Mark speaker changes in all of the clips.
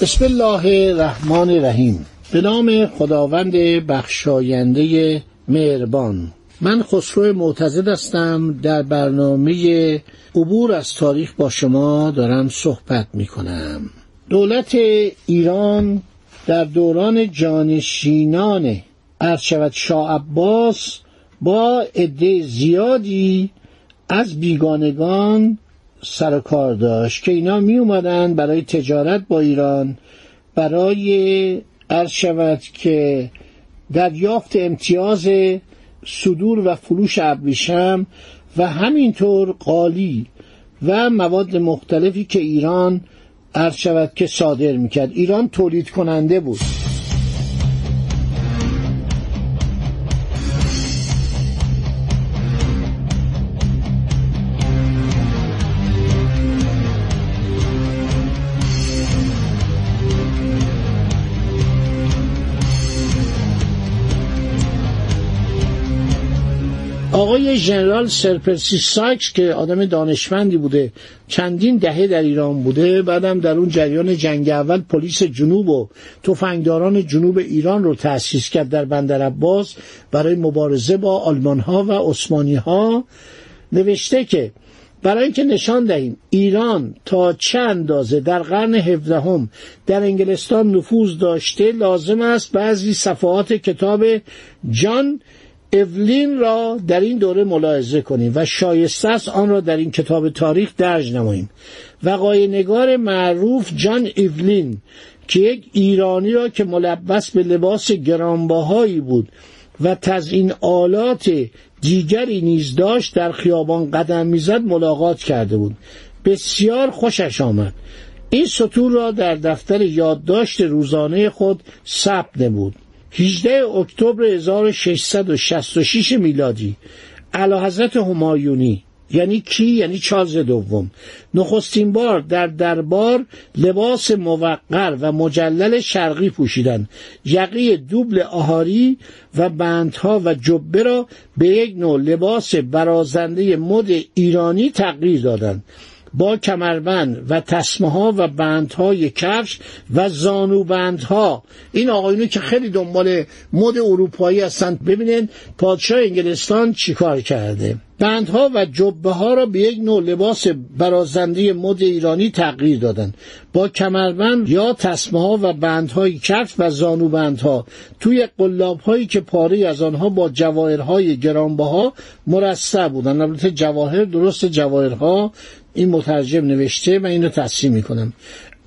Speaker 1: بسم الله الرحمن الرحیم. به نام خداوند بخشاینده مهربان. من خسرو معتزد هستم. در برنامه عبور از تاریخ با شما دارم صحبت می کنم دولت ایران در دوران جانشینان ارشد شاه عباس با عده زیادی از بیگانگان سر کار داشت که اینا می اومدن برای تجارت با ایران برای عرض شود که دریافت امتیاز صدور و فروش ابریشم و همینطور قالی و مواد مختلفی که ایران عرض شود که صادر می‌کرد. ایران تولید کننده بود. آقای ژنرال سرپرسی ساکس که آدم دانشمندی بوده چندین دهه در ایران بوده بعدم در اون جریان جنگ اول پلیس جنوب و تفنگداران جنوب ایران رو تأسیس کرد در بندر عباس برای مبارزه با آلمان ها و عثمانی ها نوشته که برای اینکه نشان دهیم ایران تا چه اندازه در قرن هفدهم در انگلستان نفوذ داشته لازم است بعضی صفحات کتاب جان اولین را در این دوره ملاحظه کنیم و شایسته است آن را در این کتاب تاریخ درج نماییم. وقای نگار معروف جان ایولین که یک ایرانی را که ملبس به لباس گرانبهایی بود و تزئین آلات دیگری نیز داشت در خیابان قدم می‌زد ملاقات کرده بود. بسیار خوشش آمد. این سطور را در دفتر یادداشت روزانه خود ثبت نمود. 18 اکتبر 1666 میلادی. اعلی حضرت همایونی یعنی کی؟ یعنی چارلز دوم. نخستین بار در دربار لباس موقر و مجلل شرقی پوشیدن. یقی دوبل آهاری و بندها و جبه را به یک نوع لباس برازنده مد ایرانی تغییر دادند با کمربند و تسمه ها و بندهای کفش و زانوبندها. این آقایونی که خیلی دنبال مد اروپایی هستند ببینید پادشاه انگلستان چیکار کرده. بندها و جبه ها را به یک نوع لباس برازنده مد ایرانی تغییر دادند. با کمربند یا تسمه ها و بندهای کف و زانوبندها. توی قلاب هایی که پاره از آنها با جواهرهای گرانبها مرصع بودند. البته جواهر درست جواهرها این مترجم نوشته و اینو تصحیح می‌کنم.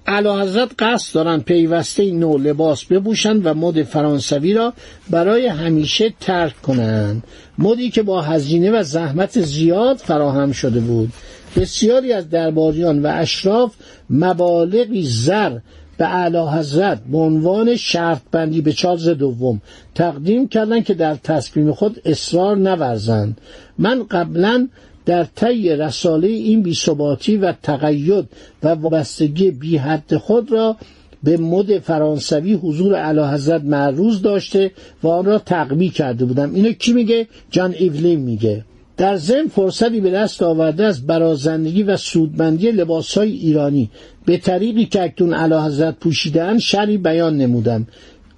Speaker 1: علا حضرت قصد دارن پیوسته نوع لباس بپوشند و مد فرانسوی را برای همیشه ترک کنند مدی که با هزینه و زحمت زیاد فراهم شده بود. بسیاری از درباریان و اشراف مبالغی زر به اعلی حضرت به عنوان شرط بندی به چارلز دوم تقدیم کردند که در تصمیم خود اصرار نورزند. من قبلا در طی رساله این بیثباتی و تقید و وابستگی بی حد خود را به مد فرانسوی حضور اعلی حضرت معروض داشته و آن را تقوی کرده بودم. اینو کی میگه؟ جان ایولین میگه. در ضمن فرصتی به دست آورده از برازندگی و سودمندی لباسهای ایرانی. به طریقی که اکنون اعلی حضرت پوشیدن شری بیان نمودم.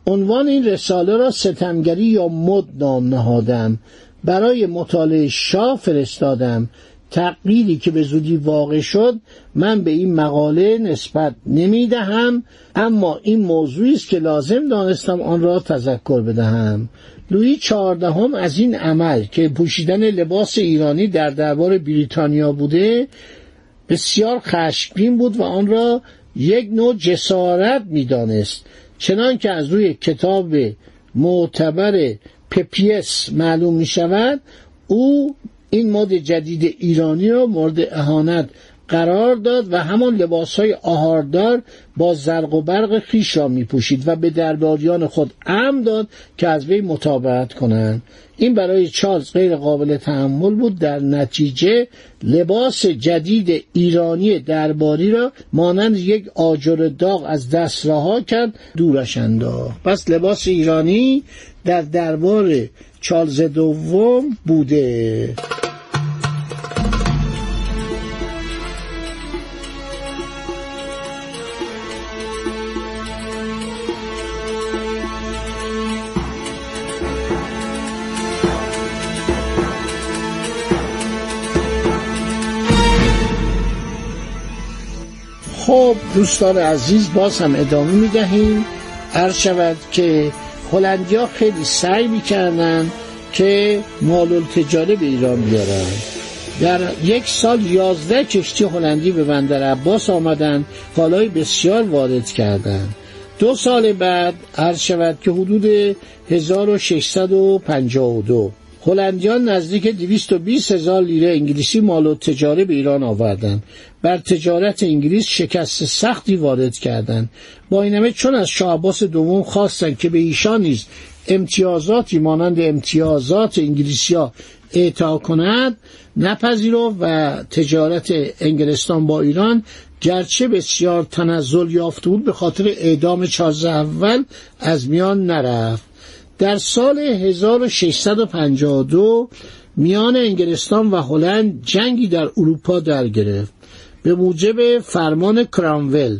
Speaker 1: عنوان این رساله را ستمگری یا مد نام نهادم برای مطالعه شاه فرستادم. تقلیدی که به زودی واقع شد من به این مقاله نسبت نمی دهم اما این موضوعی است که لازم دانستم آن را تذکر بدهم. لویی چهاردهم از این عمل که پوشیدن لباس ایرانی در دربار بریتانیا بوده بسیار خشمگین بود و آن را یک نوع جسارت می‌دانست. چنان که از روی کتاب معتبر پپیس معلوم می شود او این مد جدید ایرانی را مورد اهانت قرار داد و همان لباس های آهاردار با زرق و برق خیش را می پوشید و به درباریان خود ام داد که از وی مطابقت کنند. این برای چارلز غیر قابل تحمل بود. در نتیجه لباس جدید ایرانی درباری را مانند یک آجر داغ از دست رها کرد دورش انداخت. پس لباس ایرانی در دربار چارلز دوم بوده. دوستان عزیز باز هم ادامه می دهیم شود که هلندیا خیلی سعی می‌کردن که مال تجاره به ایران بیارن. در یک سال یازده کشتی هلندی به بندر عباس آمدن کالای بسیار وارد کردند دو سال بعد عرض شود که حدود 1652 هلندیان نزدیک 220 هزار لیره انگلیسی مال و تجاره به ایران آوردند بر تجارت انگلیس شکست سختی وارد کردند. با این همه چون از شاه عباس دوم خواستند که به ایشان نیز امتیازاتی مانند امتیازات انگلیسیا اعطا کند نپذیرفت و تجارت انگلستان با ایران گرچه بسیار تنزل یافته بود به خاطر اعدام چارلز اول از میان نرفت. در سال 1652 میان انگلستان و هلند جنگی در اروپا در گرفت. به موجب فرمان کرامول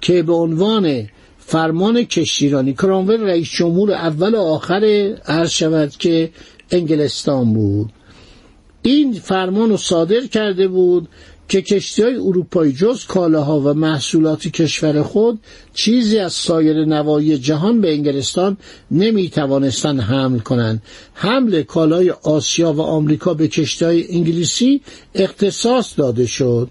Speaker 1: که به عنوان فرمان کشتیرانی کرامول رئیس جمهور اول و آخر عرض شود که انگلستان بود. این فرمان رو صادر کرده بود که کشتی های اروپایی جز کالاها و محصولات کشور خود چیزی از سایر نواحی جهان به انگلستان نمی توانستند حمل کنند. حمل کالای آسیا و آمریکا به کشتی های انگلیسی اختصاص داده شد.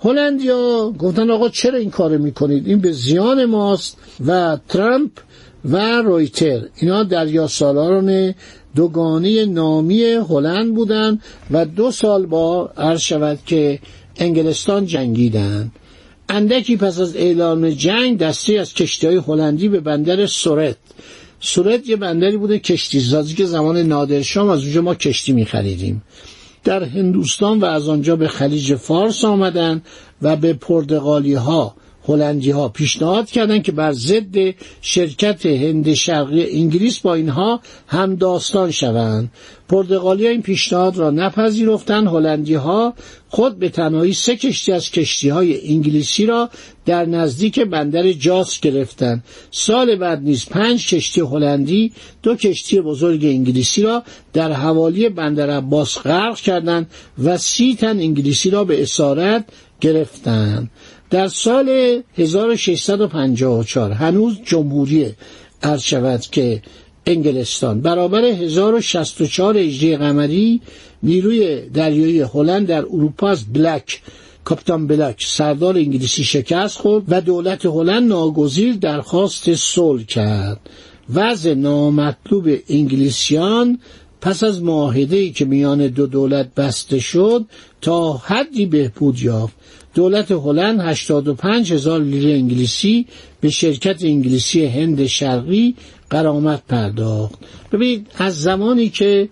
Speaker 1: هلندیا گفتن آقا چرا این کار می‌کنید؟ این به زیان ماست. و ترامپ و رویتر اینا دریا سالاران دوگانی نامی هلند بودند و دو سال با عرض شود که انگلستان جنگیدند. اندکی پس از اعلام جنگ دستی از کشتی های هلندی به بندر سورت. سورت یه بندری بوده کشتی سازی که زمان نادرشام از اونجا ما کشتی میخریدیم. در هندوستان و از آنجا به خلیج فارس آمدند و به پرتغالی ها هلندی ها پیشنهاد کردند که بر ضد شرکت هند شرقی انگلیس با اینها هم داستان شوند. پرتغالی این پیشنهاد را نپذیرفتند. هلندی ها خود به تنهایی سه کشتی از کشتی های انگلیسی را در نزدیک بندر جاس گرفتند. سال بعد نیز پنج کشتی هلندی دو کشتی بزرگ انگلیسی را در حوالی بندر عباس غرق کردند و سی تن انگلیسی را به اسارت گرفتند. در سال 1654 هنوز جمهوری عرض شود که انگلستان. برابر 1064 هجری قمری نیروی دریایی هلند در اروپا از بلک کاپیتان بلک سردار انگلیسی شکست خورد و دولت هلند ناگزیر درخواست صلح کرد. وضع نامطلوب انگلیسیان پس از معاهده که میان دو دولت بسته شد تا حدی بهبود یافت. دولت هلند 85 هزار لیره انگلیسی به شرکت انگلیسی هند شرقی قرامت پرداخت. ببینید از زمانی که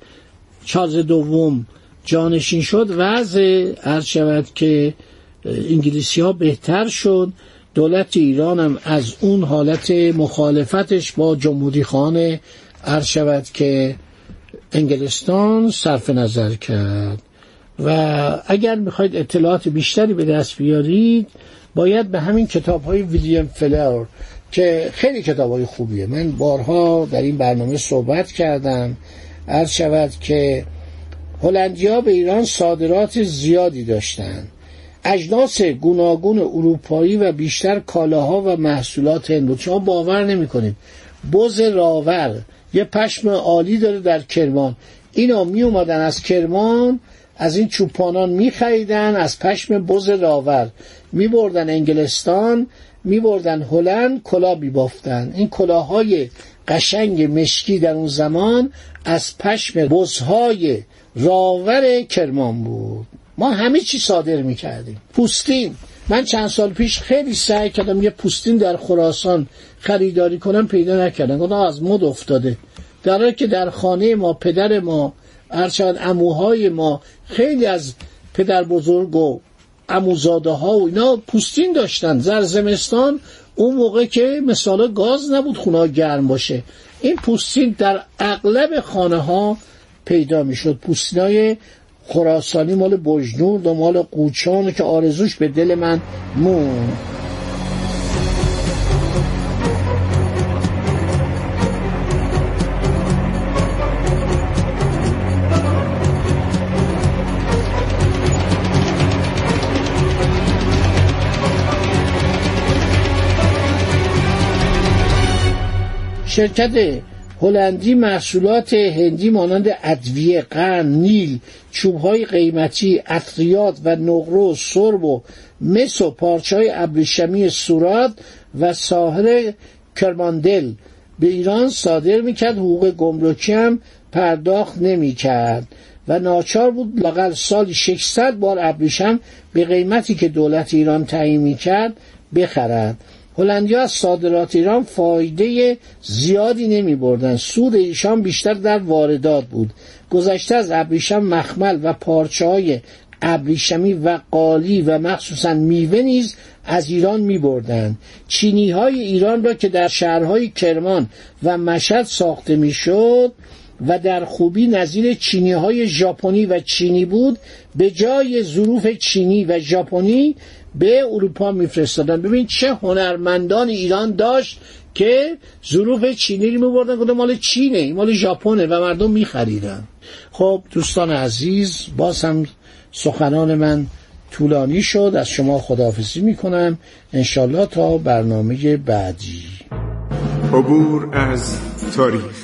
Speaker 1: چارلز دوم جانشین شد وضع عرض شود که انگلیسی ها بهتر شد. دولت ایران هم از اون حالت مخالفتش با جمهوری خانه عرض شود که انگلستان صرف نظر کرد. و اگر می‌خواید اطلاعات بیشتری به دست بیارید باید به همین کتاب های ویلیام فلر که خیلی کتاب های خوبیه. من بارها در این برنامه صحبت کردم. عرض شود که هلندیا به ایران صادرات زیادی داشتند اجناس گوناگون اروپایی و بیشتر کالاها و محصولات هند. بود شما باور نمی کنید بز راور. یه پشم عالی داره در کرمان. اینا می اومدن از کرمان از این چوپانان می خریدن از پشم بز راور می بردن انگلستان می بردن هلند کلا می بافتن این کلاهای قشنگ مشکی در اون زمان از پشم بزهای راور کرمان بود. ما همه چی صادر می‌کردیم. پوستین. من چند سال پیش خیلی سعی کردم یه پوستین در خراسان خریداری کنم پیدا نکردم. گفتم از مد افتاده. در حالی که در خانه ما پدر ما ارشاد اموهای ما خیلی از پدر بزرگ و اموزاده ها و اینا پوستین داشتن. زر زمستان اون موقع که مثلا گاز نبود خونه گرم باشه. این پوستین در اغلب خانه ها پیدا می‌شد. پوستین های خراسانی مال بجنور و مال قوچان که آرزوش به دل من مون شرکت هلندی محصولات هندی مانند ادویه، قند، نیل، چوبهای قیمتی، اطریات و نقره سرب و مس و پارچه های ابریشمی سوراد و ساحر کرماندل. به ایران صادر می‌کرد حقوق گمرکی هم پرداخت نمی‌کرد. و ناچار بود لاقل سال 600 بار ابریشم به قیمتی که دولت ایران تعیین می‌کرد بخرد. هلندیا از صادرات ایران فایده زیادی نمی بردن سود ایشان بیشتر در واردات بود گذشته از ابریشم مخمل و پارچه های ابریشمی و قالی و مخصوصا میوه نیز از ایران می بردن. چینی های ایران را که در شهرهای کرمان و مشهد ساخته می شد و در خوبی نظیر چینی های ژاپنی و چینی بود به جای ظروف چینی و ژاپنی به اروپا میفرستادن. ببین چه هنرمندان ایران داشت که ظروف چینی رو میبردن. گفتن مال چینه مال ژاپنه و مردم میخریدن. خب دوستان عزیز باز هم سخنان من طولانی شد. از شما خداحافظی می‌کنم. انشالله تا برنامه بعدی.
Speaker 2: عبور از تاریخ.